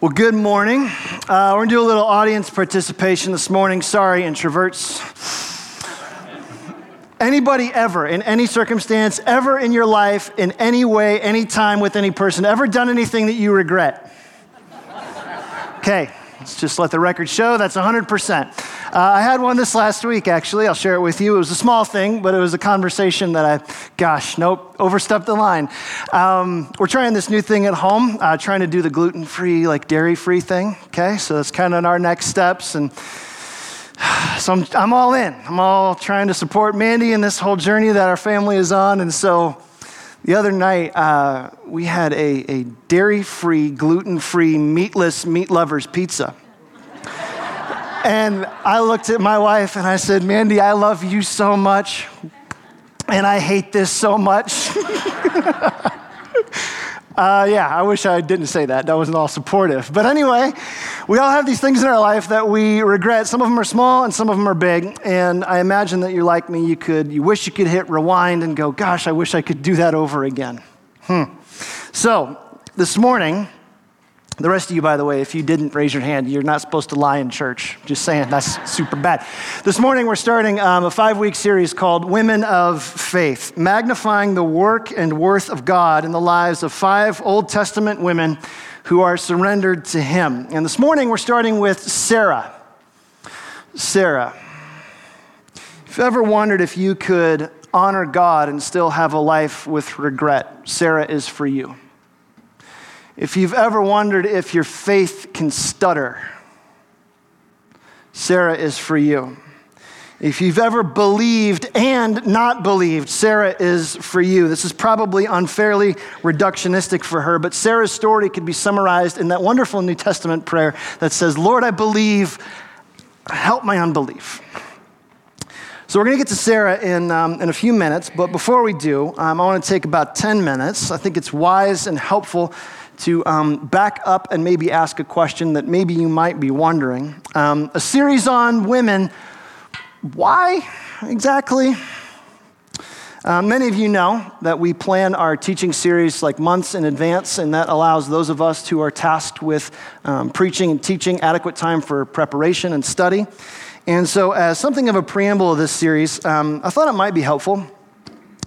Well, good morning. Uh, we're going to do a little audience participation this morning. Sorry, introverts. Anybody ever, in any circumstance, ever in your life, in any way, any time with any person, ever done anything that you regret? Okay, let's just let the record show that's 100%. Uh, I had one this last week, actually. I'll share it with you. It was a small thing, but it was a conversation that I, gosh, nope, overstepped the line. Um, we're trying this new thing at home, uh, trying to do the gluten free, like dairy free thing. Okay, so that's kind of our next steps. And so I'm, I'm all in. I'm all trying to support Mandy in this whole journey that our family is on. And so the other night, uh, we had a, a dairy free, gluten free, meatless meat lovers pizza. And I looked at my wife and I said, Mandy, I love you so much, and I hate this so much. uh, yeah, I wish I didn't say that. That wasn't all supportive. But anyway, we all have these things in our life that we regret. Some of them are small and some of them are big. And I imagine that you're like me. You could, you wish you could hit rewind and go, gosh, I wish I could do that over again. Hmm. So this morning, the rest of you, by the way, if you didn't raise your hand, you're not supposed to lie in church. Just saying, that's super bad. This morning, we're starting um, a five week series called Women of Faith, magnifying the work and worth of God in the lives of five Old Testament women who are surrendered to Him. And this morning, we're starting with Sarah. Sarah. If you ever wondered if you could honor God and still have a life with regret, Sarah is for you. If you've ever wondered if your faith can stutter, Sarah is for you. If you've ever believed and not believed, Sarah is for you. This is probably unfairly reductionistic for her, but Sarah's story could be summarized in that wonderful New Testament prayer that says, Lord, I believe, help my unbelief. So, we're going to get to Sarah in, um, in a few minutes, but before we do, um, I want to take about 10 minutes. I think it's wise and helpful to um, back up and maybe ask a question that maybe you might be wondering. Um, a series on women. Why exactly? Uh, many of you know that we plan our teaching series like months in advance, and that allows those of us who are tasked with um, preaching and teaching adequate time for preparation and study. And so, as something of a preamble of this series, um, I thought it might be helpful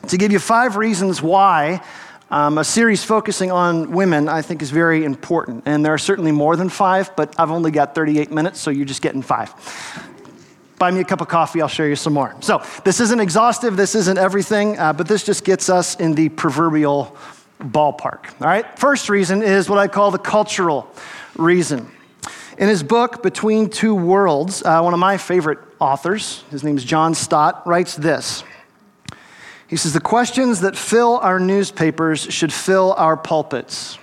to give you five reasons why um, a series focusing on women, I think, is very important. And there are certainly more than five, but I've only got 38 minutes, so you're just getting five. Buy me a cup of coffee, I'll show you some more. So, this isn't exhaustive, this isn't everything, uh, but this just gets us in the proverbial ballpark. All right? First reason is what I call the cultural reason. In his book, Between Two Worlds, uh, one of my favorite authors, his name is John Stott, writes this. He says, The questions that fill our newspapers should fill our pulpits.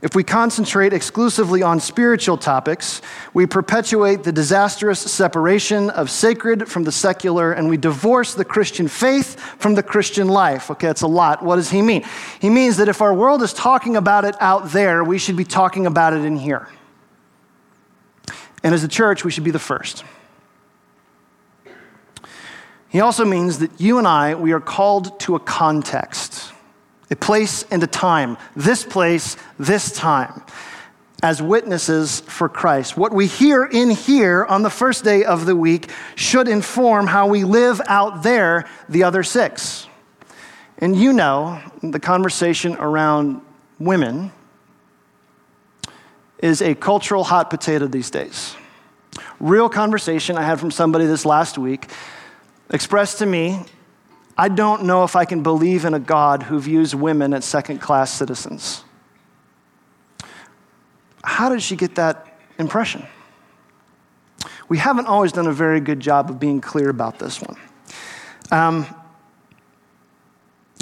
If we concentrate exclusively on spiritual topics, we perpetuate the disastrous separation of sacred from the secular, and we divorce the Christian faith from the Christian life. Okay, that's a lot. What does he mean? He means that if our world is talking about it out there, we should be talking about it in here. And as a church, we should be the first. He also means that you and I, we are called to a context, a place and a time. This place, this time, as witnesses for Christ. What we hear in here on the first day of the week should inform how we live out there the other six. And you know, the conversation around women is a cultural hot potato these days. Real conversation I had from somebody this last week expressed to me, I don't know if I can believe in a God who views women as second class citizens. How did she get that impression? We haven't always done a very good job of being clear about this one. Um,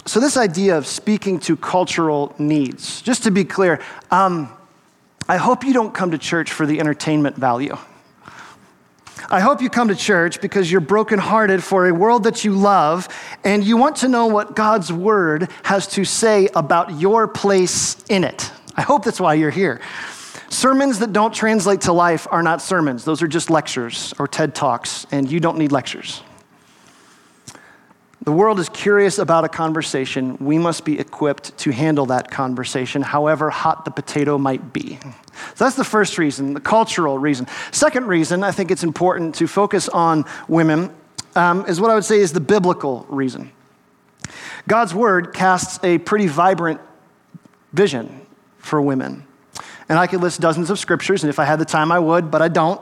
so, this idea of speaking to cultural needs, just to be clear, um, I hope you don't come to church for the entertainment value. I hope you come to church because you're brokenhearted for a world that you love and you want to know what God's word has to say about your place in it. I hope that's why you're here. Sermons that don't translate to life are not sermons, those are just lectures or TED Talks, and you don't need lectures. The world is curious about a conversation. We must be equipped to handle that conversation, however hot the potato might be. So that's the first reason, the cultural reason. Second reason, I think it's important to focus on women, um, is what I would say is the biblical reason. God's word casts a pretty vibrant vision for women. And I could list dozens of scriptures, and if I had the time, I would, but I don't.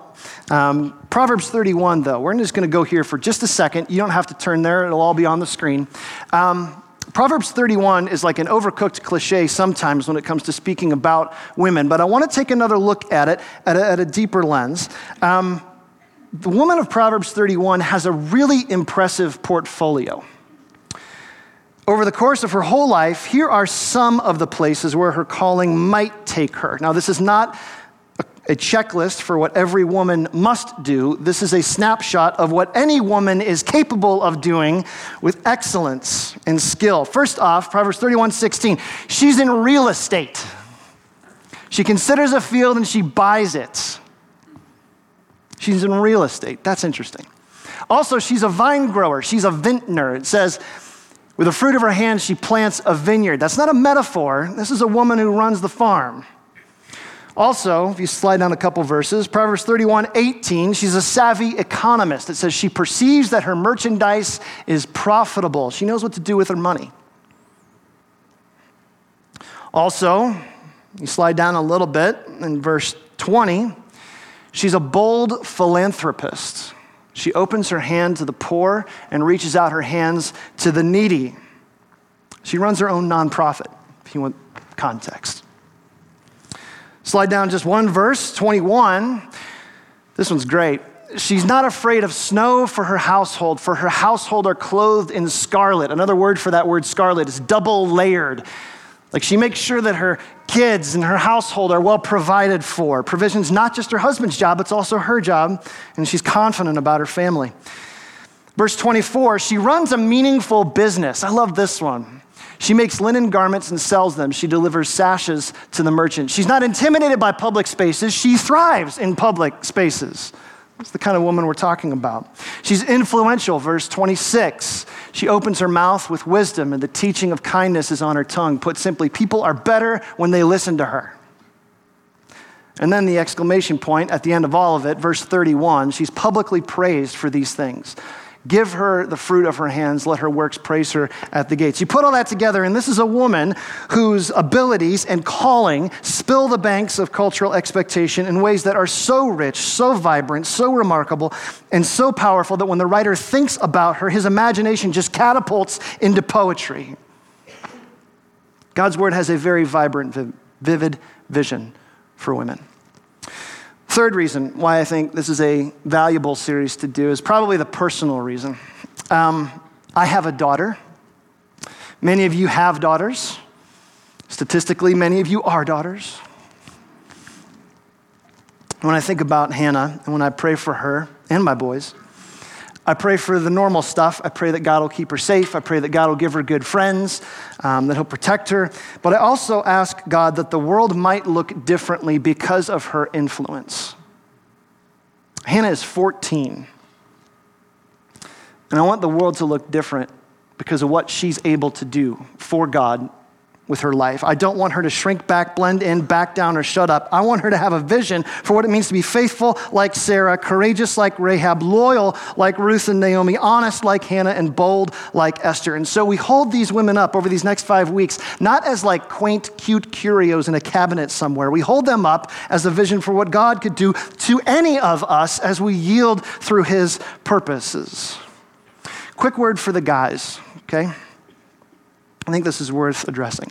Um, Proverbs 31, though, we're just going to go here for just a second. You don't have to turn there, it'll all be on the screen. Um, Proverbs 31 is like an overcooked cliche sometimes when it comes to speaking about women, but I want to take another look at it at a, at a deeper lens. Um, the woman of Proverbs 31 has a really impressive portfolio. Over the course of her whole life, here are some of the places where her calling might take her. Now, this is not a checklist for what every woman must do. This is a snapshot of what any woman is capable of doing with excellence and skill. First off, Proverbs 31 16, she's in real estate. She considers a field and she buys it. She's in real estate. That's interesting. Also, she's a vine grower, she's a vintner. It says, with the fruit of her hands, she plants a vineyard. That's not a metaphor. This is a woman who runs the farm. Also, if you slide down a couple verses, Proverbs 31 18, she's a savvy economist. It says she perceives that her merchandise is profitable. She knows what to do with her money. Also, you slide down a little bit in verse 20, she's a bold philanthropist. She opens her hand to the poor and reaches out her hands to the needy. She runs her own nonprofit, if you want context. Slide down just one verse, 21. This one's great. She's not afraid of snow for her household, for her household are clothed in scarlet. Another word for that word scarlet is double layered. Like she makes sure that her kids and her household are well provided for. Provision's not just her husband's job, it's also her job, and she's confident about her family. Verse 24, she runs a meaningful business. I love this one. She makes linen garments and sells them. She delivers sashes to the merchant. She's not intimidated by public spaces, she thrives in public spaces. That's the kind of woman we're talking about. She's influential, verse 26. She opens her mouth with wisdom, and the teaching of kindness is on her tongue. Put simply, people are better when they listen to her. And then the exclamation point at the end of all of it, verse 31, she's publicly praised for these things. Give her the fruit of her hands. Let her works praise her at the gates. You put all that together, and this is a woman whose abilities and calling spill the banks of cultural expectation in ways that are so rich, so vibrant, so remarkable, and so powerful that when the writer thinks about her, his imagination just catapults into poetry. God's word has a very vibrant, vivid vision for women. Third reason why I think this is a valuable series to do is probably the personal reason. Um, I have a daughter. Many of you have daughters. Statistically, many of you are daughters. When I think about Hannah and when I pray for her and my boys, I pray for the normal stuff. I pray that God will keep her safe. I pray that God will give her good friends, um, that He'll protect her. But I also ask God that the world might look differently because of her influence. Hannah is 14. And I want the world to look different because of what she's able to do for God with her life. I don't want her to shrink back, blend in, back down, or shut up. I want her to have a vision for what it means to be faithful like Sarah, courageous like Rahab, loyal like Ruth and Naomi, honest like Hannah, and bold like Esther. And so we hold these women up over these next five weeks, not as like quaint, cute curios in a cabinet somewhere. We hold them up as a vision for what God could do to any of us as we yield through his purposes. Quick word for the guys, okay? I think this is worth addressing.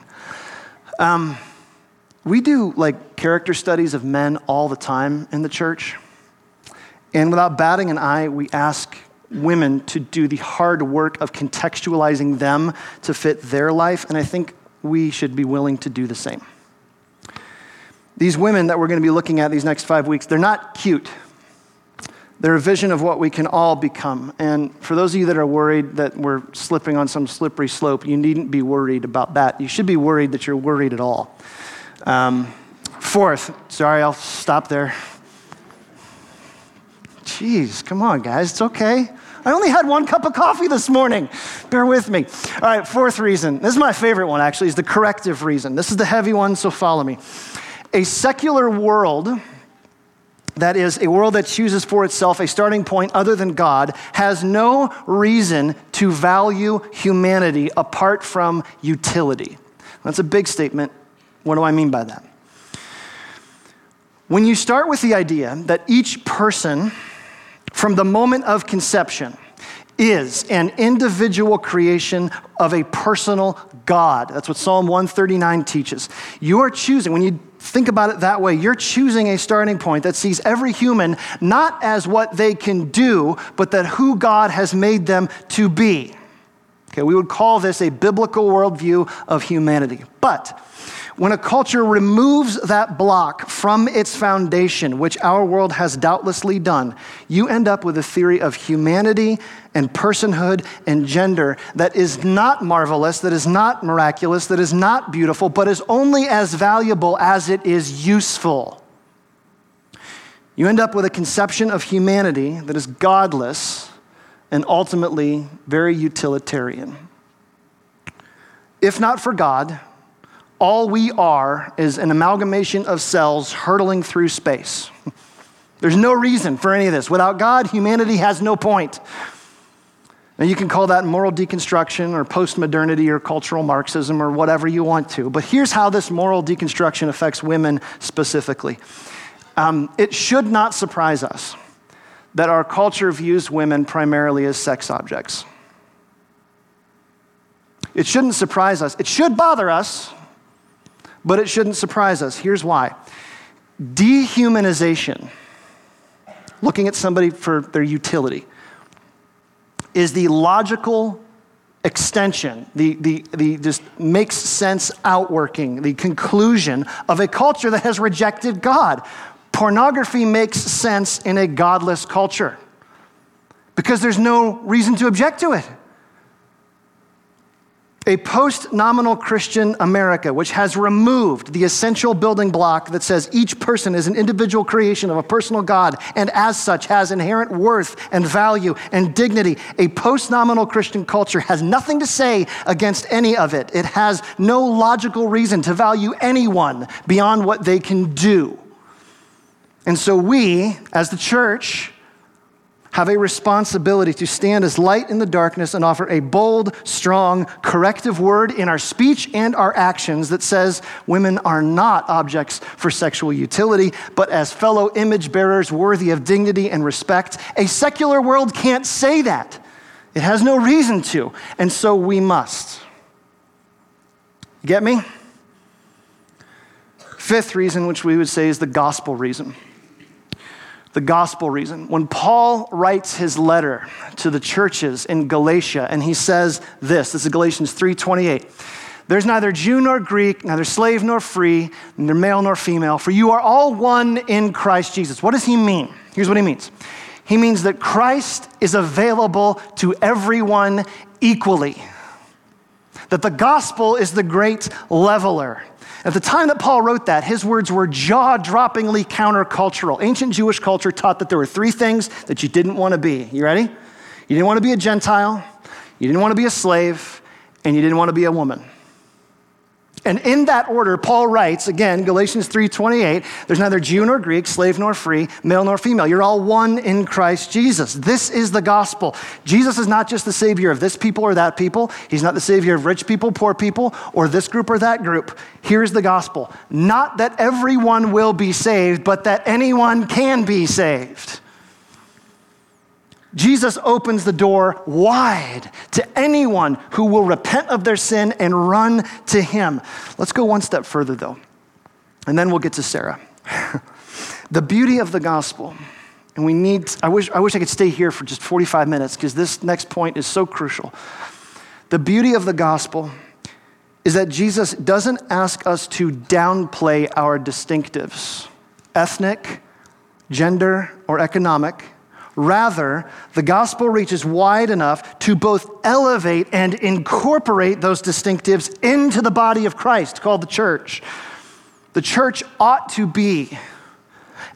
Um, we do like character studies of men all the time in the church. And without batting an eye, we ask women to do the hard work of contextualizing them to fit their life, and I think we should be willing to do the same. These women that we're going to be looking at these next five weeks, they're not cute. They're a vision of what we can all become. And for those of you that are worried that we're slipping on some slippery slope, you needn't be worried about that. You should be worried that you're worried at all. Um, fourth, sorry, I'll stop there. Jeez, come on, guys, it's okay. I only had one cup of coffee this morning. Bear with me. All right, fourth reason. This is my favorite one, actually, is the corrective reason. This is the heavy one, so follow me. A secular world, that is, a world that chooses for itself a starting point other than God, has no reason to value humanity apart from utility. That's a big statement. What do I mean by that? When you start with the idea that each person, from the moment of conception, is an individual creation of a personal God. That's what Psalm 139 teaches. You are choosing, when you think about it that way, you're choosing a starting point that sees every human not as what they can do, but that who God has made them to be. Okay, we would call this a biblical worldview of humanity. But when a culture removes that block from its foundation, which our world has doubtlessly done, you end up with a theory of humanity and personhood and gender that is not marvelous, that is not miraculous, that is not beautiful, but is only as valuable as it is useful. You end up with a conception of humanity that is godless and ultimately very utilitarian. If not for God, all we are is an amalgamation of cells hurtling through space. There's no reason for any of this. Without God, humanity has no point. Now, you can call that moral deconstruction or postmodernity or cultural Marxism or whatever you want to. But here's how this moral deconstruction affects women specifically. Um, it should not surprise us that our culture views women primarily as sex objects. It shouldn't surprise us. It should bother us but it shouldn't surprise us. Here's why dehumanization, looking at somebody for their utility, is the logical extension, the, the, the just makes sense outworking, the conclusion of a culture that has rejected God. Pornography makes sense in a godless culture because there's no reason to object to it a post nominal Christian America, which has removed the essential building block that says each person is an individual creation of a personal God and as such has inherent worth and value and dignity. A post nominal Christian culture has nothing to say against any of it. It has no logical reason to value anyone beyond what they can do. And so we, as the church, have a responsibility to stand as light in the darkness and offer a bold, strong, corrective word in our speech and our actions that says women are not objects for sexual utility, but as fellow image bearers worthy of dignity and respect. A secular world can't say that. It has no reason to, and so we must. get me? Fifth reason, which we would say is the gospel reason the gospel reason. When Paul writes his letter to the churches in Galatia and he says this, this is Galatians 3:28. There's neither Jew nor Greek, neither slave nor free, neither male nor female, for you are all one in Christ Jesus. What does he mean? Here's what he means. He means that Christ is available to everyone equally. That the gospel is the great leveler. At the time that Paul wrote that, his words were jaw droppingly countercultural. Ancient Jewish culture taught that there were three things that you didn't want to be. You ready? You didn't want to be a Gentile, you didn't want to be a slave, and you didn't want to be a woman. And in that order, Paul writes, again, Galatians 3:28, there's neither Jew nor Greek, slave nor free, male nor female. You're all one in Christ Jesus. This is the gospel. Jesus is not just the savior of this people or that people. He's not the savior of rich people, poor people, or this group or that group. Here's the gospel. Not that everyone will be saved, but that anyone can be saved. Jesus opens the door wide to anyone who will repent of their sin and run to him. Let's go one step further, though, and then we'll get to Sarah. the beauty of the gospel And we need, I wish, I wish I could stay here for just 45 minutes because this next point is so crucial. The beauty of the gospel is that Jesus doesn't ask us to downplay our distinctives, ethnic, gender, or economic. Rather, the gospel reaches wide enough to both elevate and incorporate those distinctives into the body of Christ called the church. The church ought to be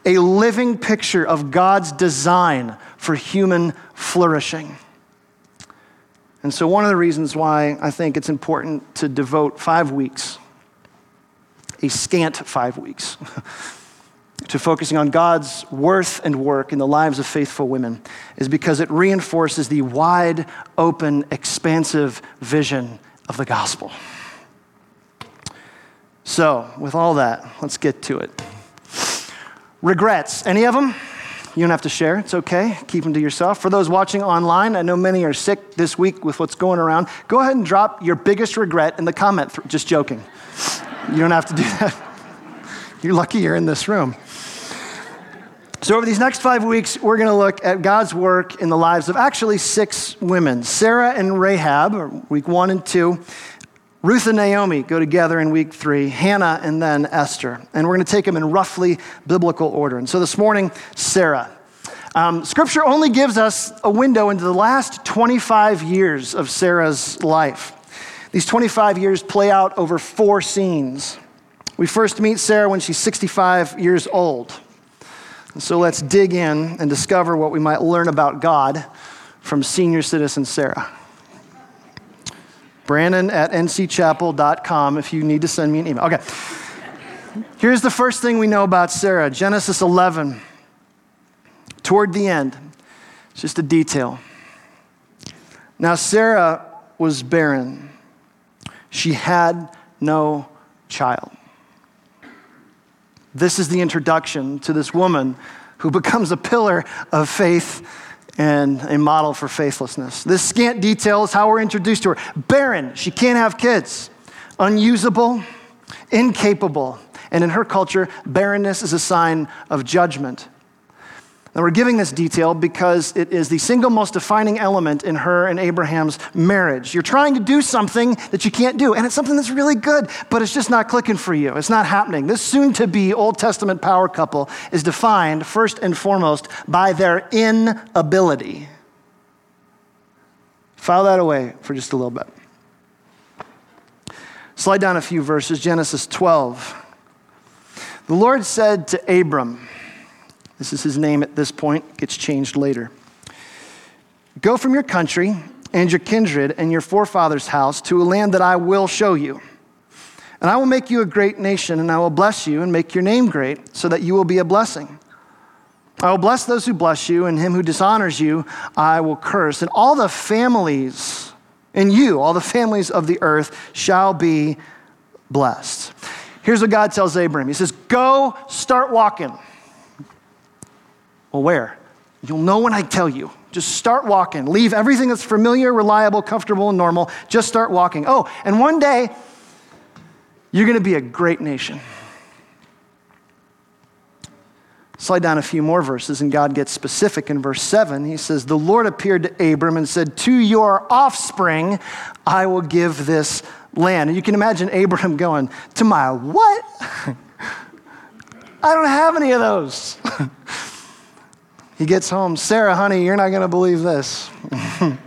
a living picture of God's design for human flourishing. And so, one of the reasons why I think it's important to devote five weeks, a scant five weeks, to focusing on God's worth and work in the lives of faithful women is because it reinforces the wide open, expansive vision of the gospel. So, with all that, let's get to it. Regrets. Any of them? You don't have to share. It's okay. Keep them to yourself. For those watching online, I know many are sick this week with what's going around. Go ahead and drop your biggest regret in the comment. Th- just joking. You don't have to do that. You're lucky you're in this room. So, over these next five weeks, we're going to look at God's work in the lives of actually six women Sarah and Rahab, week one and two. Ruth and Naomi go together in week three, Hannah and then Esther. And we're going to take them in roughly biblical order. And so this morning, Sarah. Um, scripture only gives us a window into the last 25 years of Sarah's life. These 25 years play out over four scenes. We first meet Sarah when she's 65 years old. And so let's dig in and discover what we might learn about God from senior citizen Sarah. Brannon at ncchapel.com if you need to send me an email. Okay. Here's the first thing we know about Sarah Genesis 11. Toward the end, it's just a detail. Now, Sarah was barren, she had no child. This is the introduction to this woman who becomes a pillar of faith and a model for faithlessness. This scant detail is how we're introduced to her. Barren, she can't have kids, unusable, incapable. And in her culture, barrenness is a sign of judgment. Now, we're giving this detail because it is the single most defining element in her and Abraham's marriage. You're trying to do something that you can't do, and it's something that's really good, but it's just not clicking for you. It's not happening. This soon to be Old Testament power couple is defined first and foremost by their inability. File that away for just a little bit. Slide down a few verses, Genesis 12. The Lord said to Abram, this is his name at this point, gets changed later. Go from your country and your kindred and your forefathers' house to a land that I will show you. And I will make you a great nation, and I will bless you and make your name great, so that you will be a blessing. I will bless those who bless you, and him who dishonors you, I will curse. And all the families in you, all the families of the earth, shall be blessed. Here's what God tells Abraham He says, Go start walking. Well, where? You'll know when I tell you. Just start walking. Leave everything that's familiar, reliable, comfortable, and normal. Just start walking. Oh, and one day, you're going to be a great nation. Slide down a few more verses, and God gets specific in verse 7. He says, The Lord appeared to Abram and said, To your offspring I will give this land. And you can imagine Abram going, To my what? I don't have any of those. He gets home, Sarah, honey, you're not going to believe this. and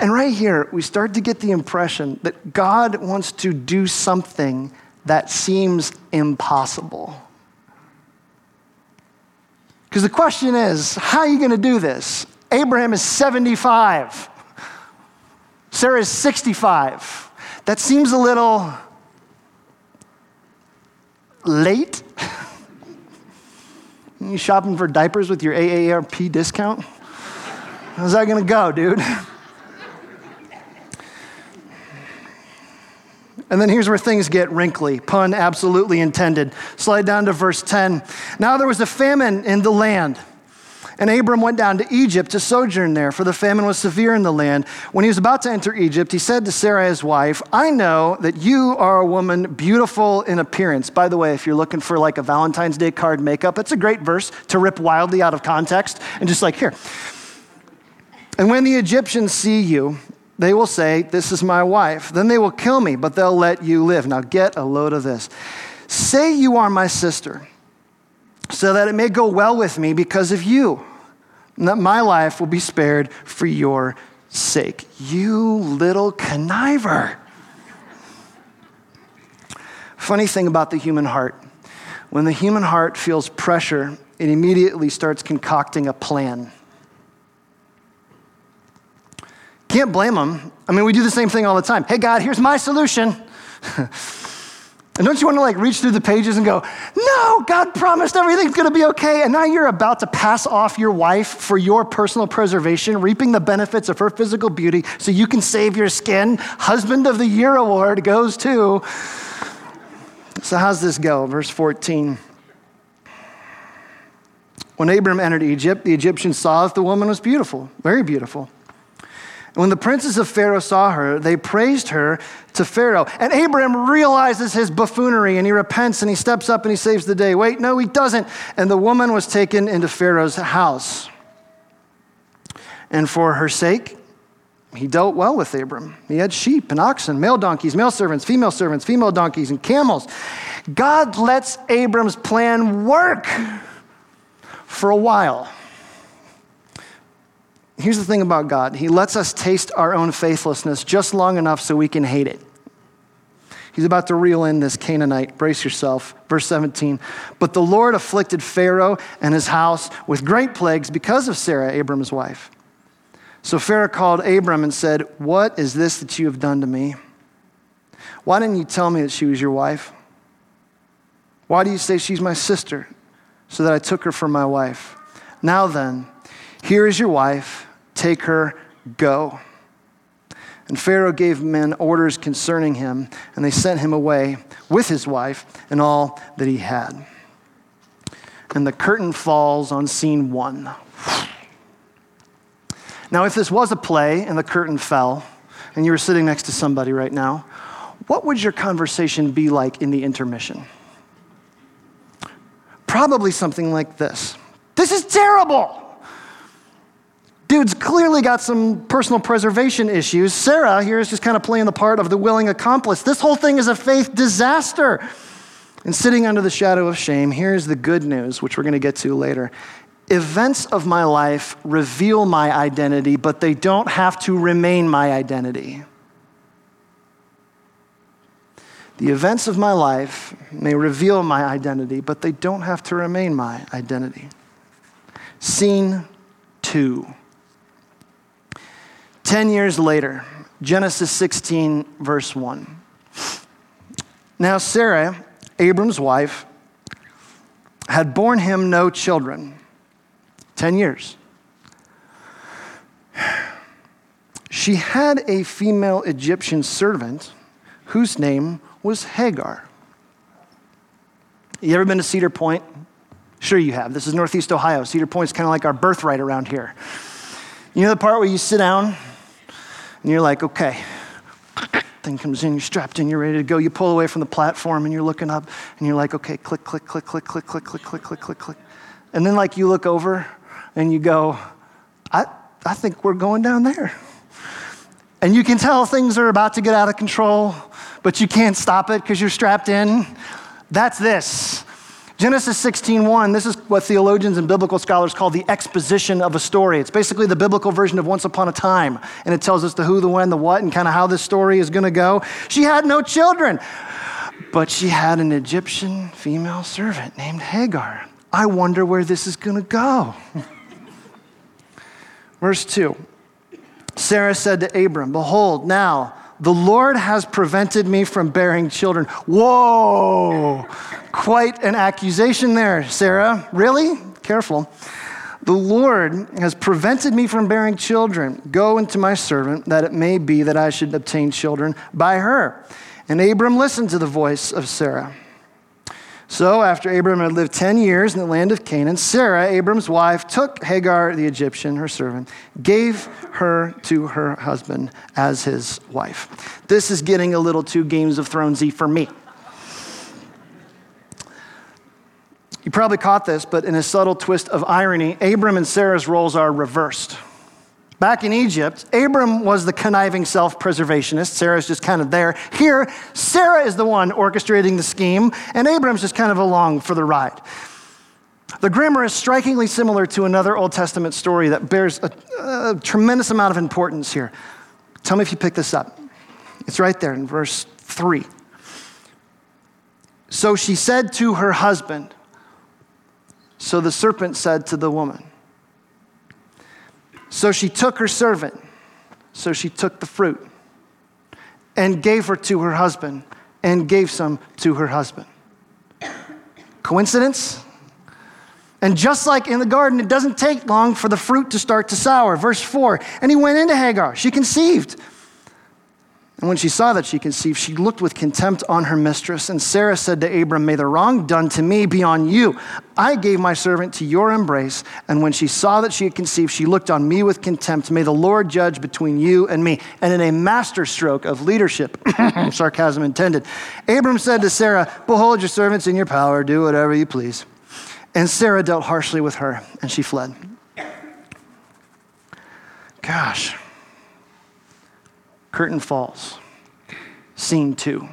right here, we start to get the impression that God wants to do something that seems impossible. Because the question is, how are you going to do this? Abraham is 75. Sarah is 65. That seems a little late. You shopping for diapers with your AARP discount? How's that gonna go, dude? And then here's where things get wrinkly. Pun absolutely intended. Slide down to verse 10. Now there was a famine in the land, And Abram went down to Egypt to sojourn there, for the famine was severe in the land. When he was about to enter Egypt, he said to Sarah, his wife, I know that you are a woman beautiful in appearance. By the way, if you're looking for like a Valentine's Day card makeup, it's a great verse to rip wildly out of context and just like, here. And when the Egyptians see you, they will say, This is my wife. Then they will kill me, but they'll let you live. Now get a load of this. Say you are my sister, so that it may go well with me because of you and that my life will be spared for your sake. You little conniver. Funny thing about the human heart when the human heart feels pressure, it immediately starts concocting a plan. Can't blame them. I mean, we do the same thing all the time. Hey, God, here's my solution. And don't you want to like reach through the pages and go, no, God promised everything's going to be okay. And now you're about to pass off your wife for your personal preservation, reaping the benefits of her physical beauty so you can save your skin. Husband of the Year award goes to. So, how's this go? Verse 14. When Abram entered Egypt, the Egyptians saw that the woman was beautiful, very beautiful. When the princes of Pharaoh saw her, they praised her to Pharaoh. And Abraham realizes his buffoonery and he repents and he steps up and he saves the day. Wait, no, he doesn't. And the woman was taken into Pharaoh's house. And for her sake, he dealt well with Abram. He had sheep and oxen, male donkeys, male servants, female servants, female donkeys, and camels. God lets Abram's plan work for a while. Here's the thing about God He lets us taste our own faithlessness just long enough so we can hate it. He's about to reel in this Canaanite. Brace yourself. Verse 17. But the Lord afflicted Pharaoh and his house with great plagues because of Sarah, Abram's wife. So Pharaoh called Abram and said, What is this that you have done to me? Why didn't you tell me that she was your wife? Why do you say she's my sister, so that I took her for my wife? Now then, here is your wife Take her, go. And Pharaoh gave men orders concerning him, and they sent him away with his wife and all that he had. And the curtain falls on scene one. Now, if this was a play and the curtain fell, and you were sitting next to somebody right now, what would your conversation be like in the intermission? Probably something like this This is terrible. Dude's clearly got some personal preservation issues. Sarah here is just kind of playing the part of the willing accomplice. This whole thing is a faith disaster. And sitting under the shadow of shame, here's the good news, which we're going to get to later. Events of my life reveal my identity, but they don't have to remain my identity. The events of my life may reveal my identity, but they don't have to remain my identity. Scene two. Ten years later, Genesis 16, verse 1. Now, Sarah, Abram's wife, had borne him no children. Ten years. She had a female Egyptian servant whose name was Hagar. You ever been to Cedar Point? Sure, you have. This is Northeast Ohio. Cedar Point's kind of like our birthright around here. You know the part where you sit down and you're like, okay. Thing comes in, you're strapped in, you're ready to go. You pull away from the platform and you're looking up and you're like, okay, click, click, click, click, click, click, click, click, click, click, click. And then like you look over and you go, I, I think we're going down there. And you can tell things are about to get out of control, but you can't stop it because you're strapped in. That's this. Genesis 16:1, this is what theologians and biblical scholars call the exposition of a story. It's basically the biblical version of Once Upon a Time, and it tells us the who, the when, the what, and kind of how this story is going to go. She had no children, but she had an Egyptian female servant named Hagar. I wonder where this is going to go. Verse 2 Sarah said to Abram, Behold, now the Lord has prevented me from bearing children. Whoa, quite an accusation there, Sarah. Really? Careful. The Lord has prevented me from bearing children. Go into my servant, that it may be that I should obtain children by her. And Abram listened to the voice of Sarah. So, after Abram had lived 10 years in the land of Canaan, Sarah, Abram's wife, took Hagar the Egyptian, her servant, gave her to her husband as his wife. This is getting a little too Games of Thronesy for me. You probably caught this, but in a subtle twist of irony, Abram and Sarah's roles are reversed. Back in Egypt, Abram was the conniving self preservationist. Sarah's just kind of there. Here, Sarah is the one orchestrating the scheme, and Abram's just kind of along for the ride. The grammar is strikingly similar to another Old Testament story that bears a, a tremendous amount of importance here. Tell me if you pick this up. It's right there in verse 3. So she said to her husband, So the serpent said to the woman, so she took her servant, so she took the fruit and gave her to her husband and gave some to her husband. Coincidence? And just like in the garden, it doesn't take long for the fruit to start to sour. Verse 4 And he went into Hagar. She conceived. And when she saw that she conceived, she looked with contempt on her mistress. And Sarah said to Abram, May the wrong done to me be on you. I gave my servant to your embrace. And when she saw that she had conceived, she looked on me with contempt. May the Lord judge between you and me. And in a masterstroke of leadership, sarcasm intended, Abram said to Sarah, Behold, your servant's in your power. Do whatever you please. And Sarah dealt harshly with her, and she fled. Gosh. Curtain falls. Scene two.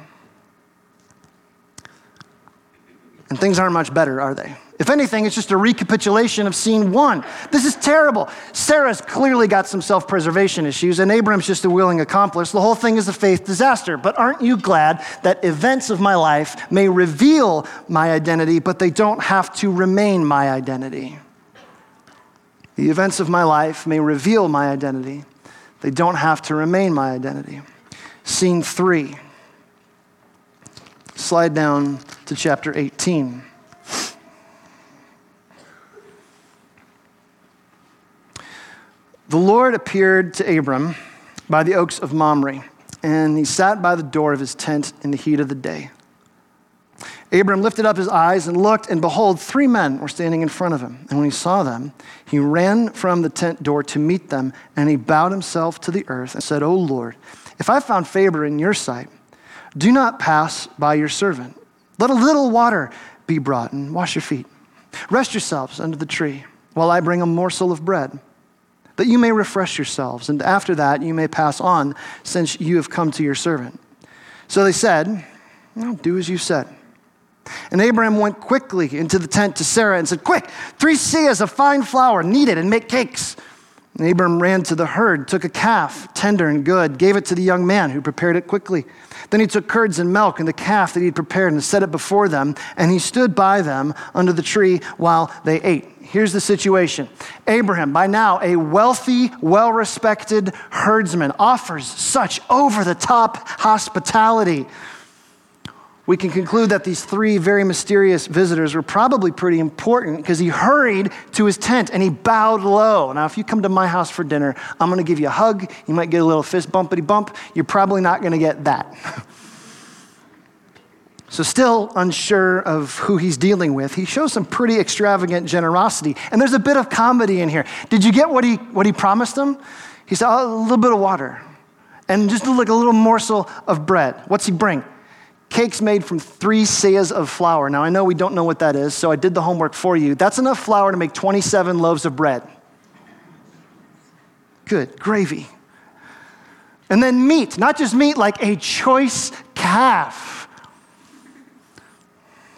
And things aren't much better, are they? If anything, it's just a recapitulation of scene one. This is terrible. Sarah's clearly got some self preservation issues, and Abram's just a willing accomplice. The whole thing is a faith disaster. But aren't you glad that events of my life may reveal my identity, but they don't have to remain my identity? The events of my life may reveal my identity, they don't have to remain my identity. Scene three. Slide down to chapter 18. The Lord appeared to Abram by the oaks of Mamre, and he sat by the door of his tent in the heat of the day. Abram lifted up his eyes and looked, and behold, three men were standing in front of him. And when he saw them, he ran from the tent door to meet them, and he bowed himself to the earth and said, O Lord, if I found favor in your sight, do not pass by your servant. Let a little water be brought and wash your feet. Rest yourselves under the tree while I bring a morsel of bread, that you may refresh yourselves, and after that you may pass on, since you have come to your servant. So they said, well, Do as you said. And Abraham went quickly into the tent to Sarah and said, Quick, three seahs of fine flour, knead it and make cakes. And Abram ran to the herd, took a calf, tender and good, gave it to the young man who prepared it quickly. Then he took curds and milk and the calf that he had prepared and set it before them, and he stood by them under the tree while they ate. Here's the situation Abraham, by now a wealthy, well respected herdsman, offers such over the top hospitality we can conclude that these three very mysterious visitors were probably pretty important because he hurried to his tent and he bowed low. Now, if you come to my house for dinner, I'm going to give you a hug. You might get a little fist bumpity bump. You're probably not going to get that. so, still unsure of who he's dealing with, he shows some pretty extravagant generosity. And there's a bit of comedy in here. Did you get what he, what he promised them? He said, oh, a little bit of water and just like a little morsel of bread. What's he bring? Cakes made from three seahs of flour. Now, I know we don't know what that is, so I did the homework for you. That's enough flour to make 27 loaves of bread. Good, gravy. And then meat, not just meat, like a choice calf.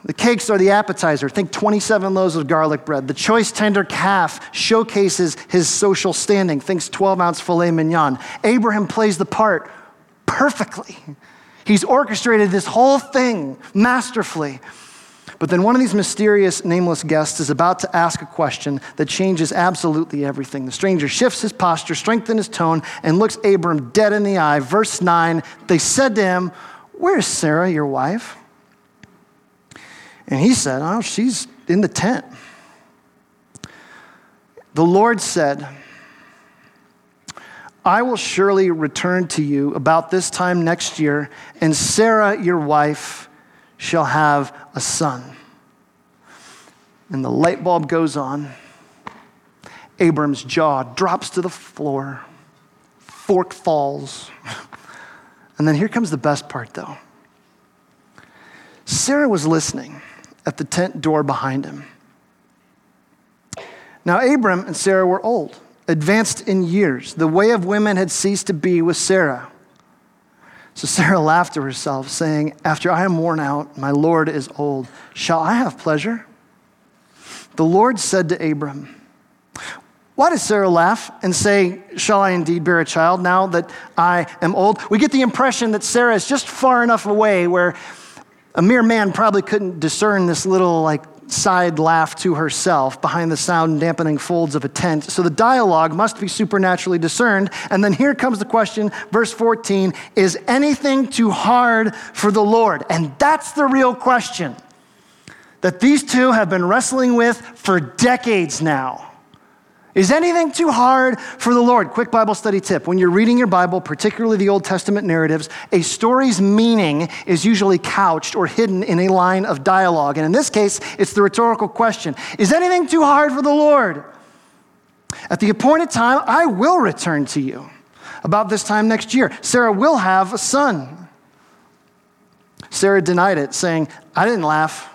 The cakes are the appetizer. Think 27 loaves of garlic bread. The choice tender calf showcases his social standing. Thinks 12 ounce filet mignon. Abraham plays the part perfectly. He's orchestrated this whole thing masterfully. But then one of these mysterious, nameless guests is about to ask a question that changes absolutely everything. The stranger shifts his posture, strengthens his tone, and looks Abram dead in the eye. Verse 9 They said to him, Where's Sarah, your wife? And he said, Oh, she's in the tent. The Lord said, I will surely return to you about this time next year, and Sarah, your wife, shall have a son. And the light bulb goes on. Abram's jaw drops to the floor. Fork falls. And then here comes the best part, though. Sarah was listening at the tent door behind him. Now, Abram and Sarah were old, advanced in years. The way of women had ceased to be with Sarah. So Sarah laughed to herself, saying, After I am worn out, my Lord is old. Shall I have pleasure? The Lord said to Abram, why does Sarah laugh and say, Shall I indeed bear a child now that I am old? We get the impression that Sarah is just far enough away where a mere man probably couldn't discern this little, like, side laugh to herself behind the sound dampening folds of a tent. So the dialogue must be supernaturally discerned. And then here comes the question, verse 14 Is anything too hard for the Lord? And that's the real question that these two have been wrestling with for decades now. Is anything too hard for the Lord? Quick Bible study tip. When you're reading your Bible, particularly the Old Testament narratives, a story's meaning is usually couched or hidden in a line of dialogue. And in this case, it's the rhetorical question Is anything too hard for the Lord? At the appointed time, I will return to you. About this time next year, Sarah will have a son. Sarah denied it, saying, I didn't laugh,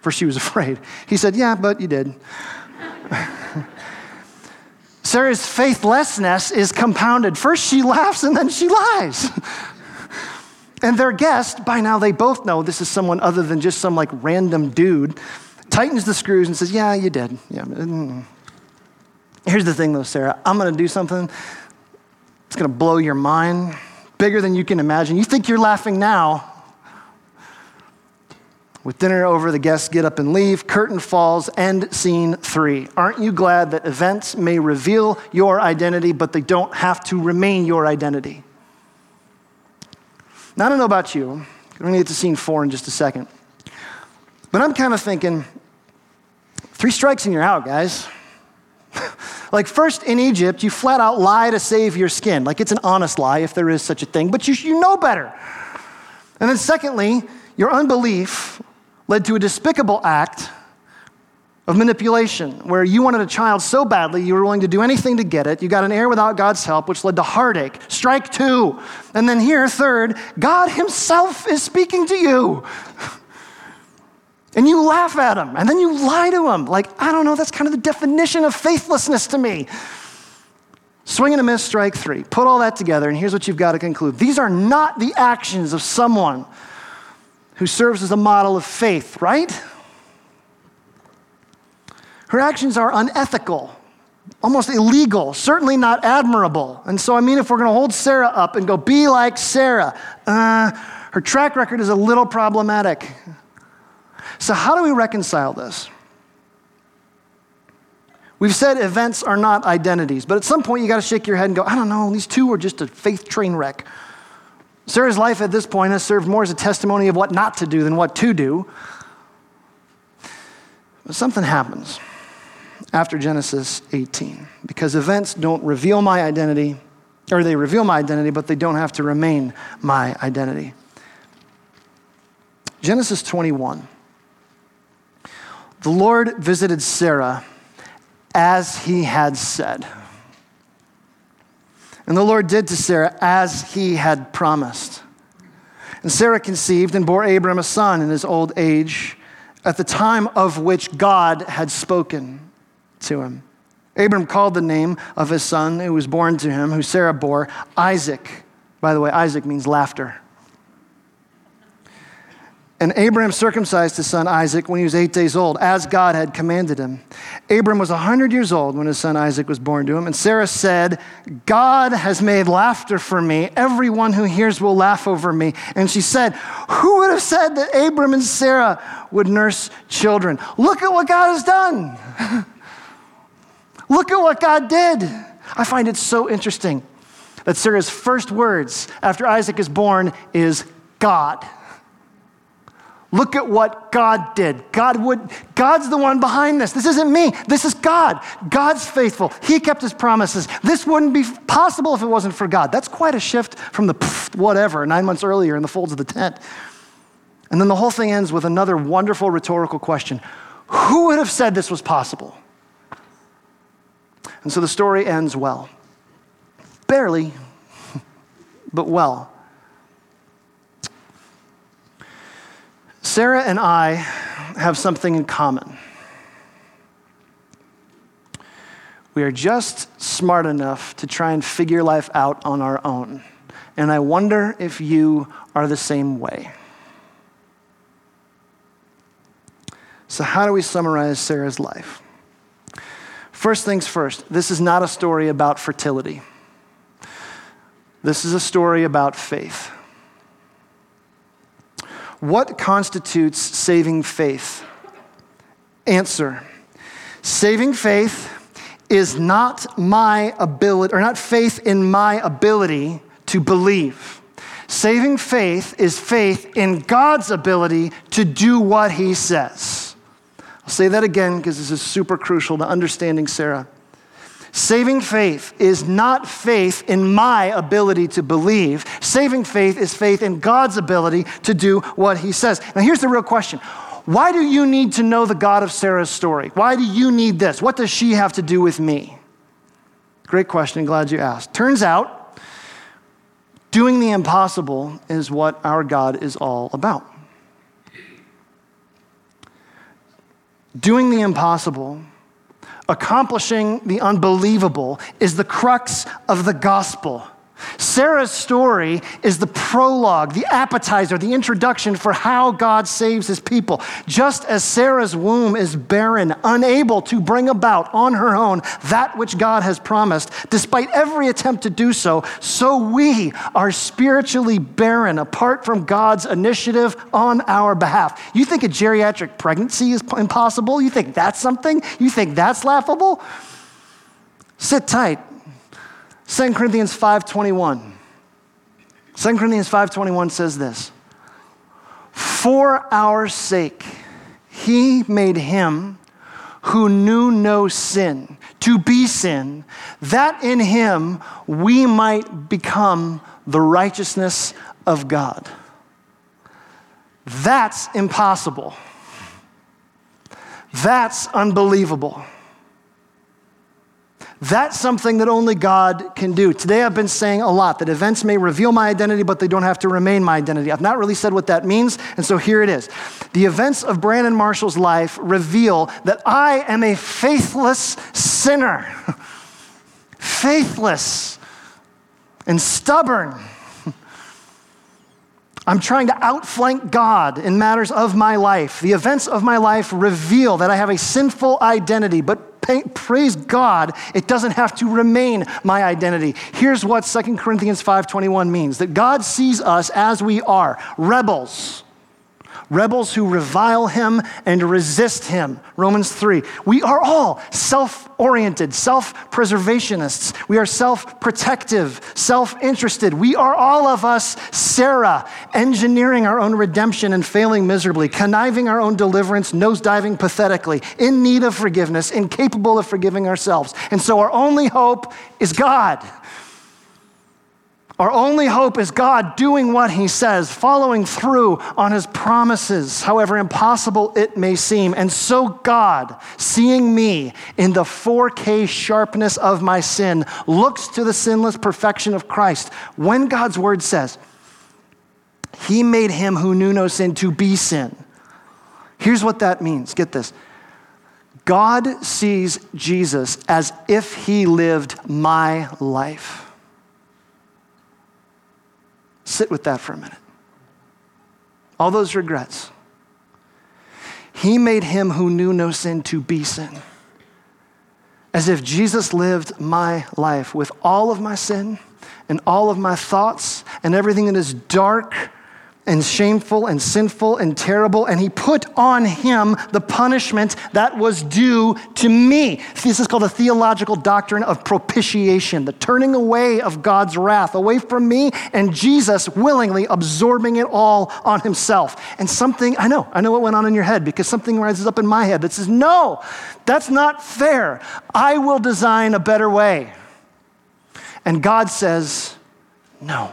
for she was afraid. He said, Yeah, but you did. Sarah's faithlessness is compounded. First she laughs and then she lies. and their guest, by now they both know this is someone other than just some like random dude, tightens the screws and says, Yeah, you did. Yeah. Mm. Here's the thing though, Sarah. I'm going to do something that's going to blow your mind, bigger than you can imagine. You think you're laughing now, with dinner over, the guests get up and leave. Curtain falls, end scene three. Aren't you glad that events may reveal your identity, but they don't have to remain your identity? Now, I don't know about you. We're going to get to scene four in just a second. But I'm kind of thinking three strikes and you're out, guys. like, first in Egypt, you flat out lie to save your skin. Like, it's an honest lie if there is such a thing, but you, you know better. And then, secondly, your unbelief led to a despicable act of manipulation, where you wanted a child so badly you were willing to do anything to get it. You got an heir without God's help, which led to heartache. Strike two. And then here, third, God Himself is speaking to you. And you laugh at Him, and then you lie to Him. Like, I don't know, that's kind of the definition of faithlessness to me. Swing and a miss, strike three. Put all that together, and here's what you've got to conclude these are not the actions of someone who serves as a model of faith, right? Her actions are unethical, almost illegal, certainly not admirable. And so, I mean, if we're going to hold Sarah up and go, be like Sarah, uh, her track record is a little problematic. So, how do we reconcile this? We've said events are not identities, but at some point you got to shake your head and go, I don't know, these two are just a faith train wreck. Sarah's life at this point has served more as a testimony of what not to do than what to do. But something happens after Genesis 18 because events don't reveal my identity, or they reveal my identity, but they don't have to remain my identity. Genesis 21. The Lord visited Sarah as he had said. And the Lord did to Sarah as he had promised. And Sarah conceived and bore Abram a son in his old age, at the time of which God had spoken to him. Abram called the name of his son who was born to him, who Sarah bore, Isaac. By the way, Isaac means laughter. And Abram circumcised his son Isaac when he was eight days old, as God had commanded him. Abram was 100 years old when his son Isaac was born to him. And Sarah said, God has made laughter for me. Everyone who hears will laugh over me. And she said, Who would have said that Abram and Sarah would nurse children? Look at what God has done. Look at what God did. I find it so interesting that Sarah's first words after Isaac is born is God. Look at what God did. God would, God's the one behind this. This isn't me. This is God. God's faithful. He kept his promises. This wouldn't be possible if it wasn't for God. That's quite a shift from the whatever nine months earlier in the folds of the tent. And then the whole thing ends with another wonderful rhetorical question Who would have said this was possible? And so the story ends well. Barely, but well. Sarah and I have something in common. We are just smart enough to try and figure life out on our own. And I wonder if you are the same way. So, how do we summarize Sarah's life? First things first, this is not a story about fertility. This is a story about faith. What constitutes saving faith? Answer Saving faith is not my ability, or not faith in my ability to believe. Saving faith is faith in God's ability to do what he says. I'll say that again because this is super crucial to understanding Sarah. Saving faith is not faith in my ability to believe. Saving faith is faith in God's ability to do what he says. Now, here's the real question Why do you need to know the God of Sarah's story? Why do you need this? What does she have to do with me? Great question. Glad you asked. Turns out, doing the impossible is what our God is all about. Doing the impossible accomplishing the unbelievable is the crux of the gospel. Sarah's story is the prologue, the appetizer, the introduction for how God saves his people. Just as Sarah's womb is barren, unable to bring about on her own that which God has promised, despite every attempt to do so, so we are spiritually barren apart from God's initiative on our behalf. You think a geriatric pregnancy is impossible? You think that's something? You think that's laughable? Sit tight. 2 Corinthians 5:21. 2 Corinthians 5:21 says this. For our sake he made him who knew no sin to be sin, that in him we might become the righteousness of God. That's impossible. That's unbelievable. That's something that only God can do. Today I've been saying a lot that events may reveal my identity, but they don't have to remain my identity. I've not really said what that means, and so here it is. The events of Brannon Marshall's life reveal that I am a faithless sinner, faithless and stubborn. I'm trying to outflank God in matters of my life. The events of my life reveal that I have a sinful identity, but praise God, it doesn't have to remain my identity. Here's what 2 Corinthians 5:21 means that God sees us as we are, rebels rebels who revile him and resist him. Romans 3. We are all self oriented, self preservationists. We are self protective, self interested. We are all of us Sarah, engineering our own redemption and failing miserably, conniving our own deliverance, nosediving pathetically, in need of forgiveness, incapable of forgiving ourselves. And so our only hope is God. Our only hope is God doing what He says, following through on His promises, however impossible it may seem. And so, God, seeing me in the 4K sharpness of my sin, looks to the sinless perfection of Christ. When God's word says, He made Him who knew no sin to be sin. Here's what that means get this. God sees Jesus as if He lived my life. Sit with that for a minute. All those regrets. He made him who knew no sin to be sin. As if Jesus lived my life with all of my sin and all of my thoughts and everything that is dark and shameful and sinful and terrible, and he put on him the punishment that was due to me. This is called the theological doctrine of propitiation, the turning away of God's wrath away from me, and Jesus willingly absorbing it all on himself. And something, I know, I know what went on in your head because something rises up in my head that says, No, that's not fair. I will design a better way. And God says, No.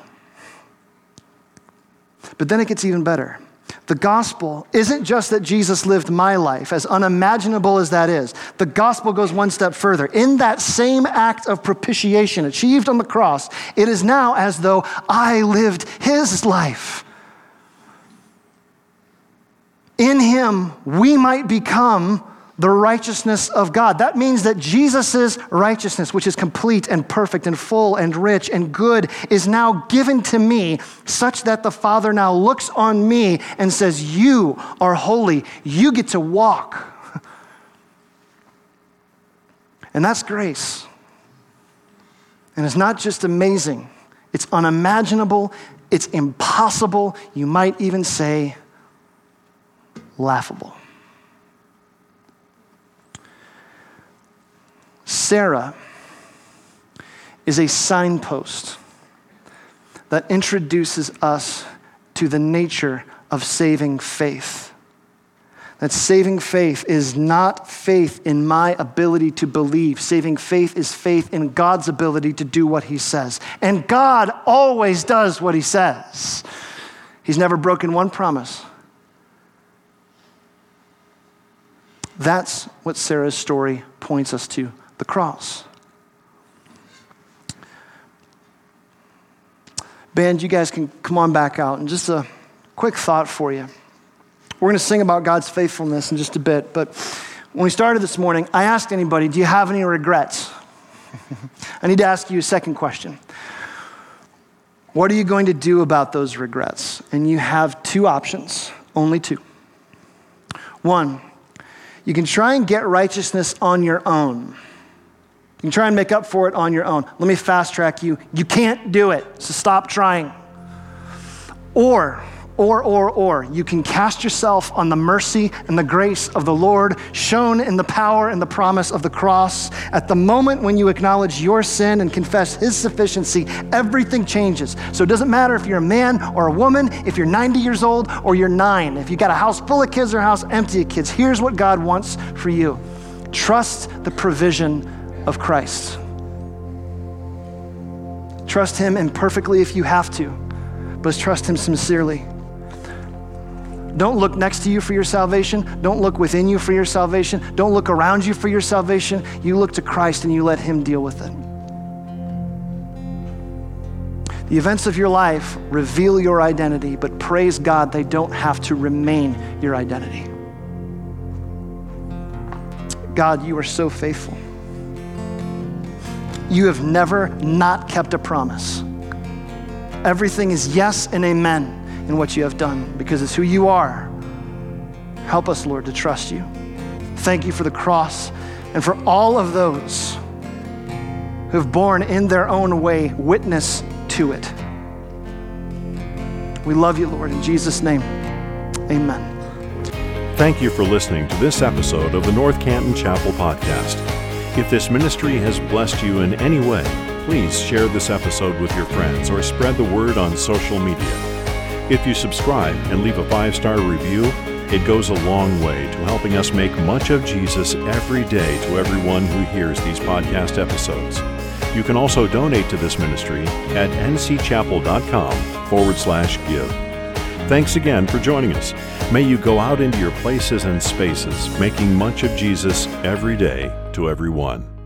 But then it gets even better. The gospel isn't just that Jesus lived my life, as unimaginable as that is. The gospel goes one step further. In that same act of propitiation achieved on the cross, it is now as though I lived his life. In him, we might become the righteousness of God. That means that Jesus' righteousness, which is complete and perfect and full and rich and good, is now given to me, such that the Father now looks on me and says, You are holy. You get to walk. And that's grace. And it's not just amazing, it's unimaginable, it's impossible. You might even say, laughable. Sarah is a signpost that introduces us to the nature of saving faith. That saving faith is not faith in my ability to believe. Saving faith is faith in God's ability to do what He says. And God always does what He says. He's never broken one promise. That's what Sarah's story points us to the cross. Band, you guys can come on back out. And just a quick thought for you. We're going to sing about God's faithfulness in just a bit. But when we started this morning, I asked anybody, Do you have any regrets? I need to ask you a second question. What are you going to do about those regrets? And you have two options, only two. One, you can try and get righteousness on your own. You can try and make up for it on your own. Let me fast track you. You can't do it, so stop trying. Or, or, or, or, you can cast yourself on the mercy and the grace of the Lord, shown in the power and the promise of the cross. At the moment when you acknowledge your sin and confess His sufficiency, everything changes. So it doesn't matter if you're a man or a woman, if you're 90 years old or you're nine, if you got a house full of kids or a house empty of kids. Here's what God wants for you trust the provision of Christ. Trust Him imperfectly if you have to, but trust Him sincerely. Don't look next to you for your salvation. Don't look within you for your salvation. Don't look around you for your salvation. You look to Christ and you let Him deal with it. The events of your life reveal your identity, but praise God, they don't have to remain your identity. God, you are so faithful. You have never not kept a promise. Everything is yes and amen in what you have done because it's who you are. Help us, Lord, to trust you. Thank you for the cross and for all of those who have borne in their own way witness to it. We love you, Lord. In Jesus' name, amen. Thank you for listening to this episode of the North Canton Chapel Podcast. If this ministry has blessed you in any way, please share this episode with your friends or spread the word on social media. If you subscribe and leave a five star review, it goes a long way to helping us make much of Jesus every day to everyone who hears these podcast episodes. You can also donate to this ministry at ncchapel.com forward slash give. Thanks again for joining us. May you go out into your places and spaces, making much of Jesus every day to everyone.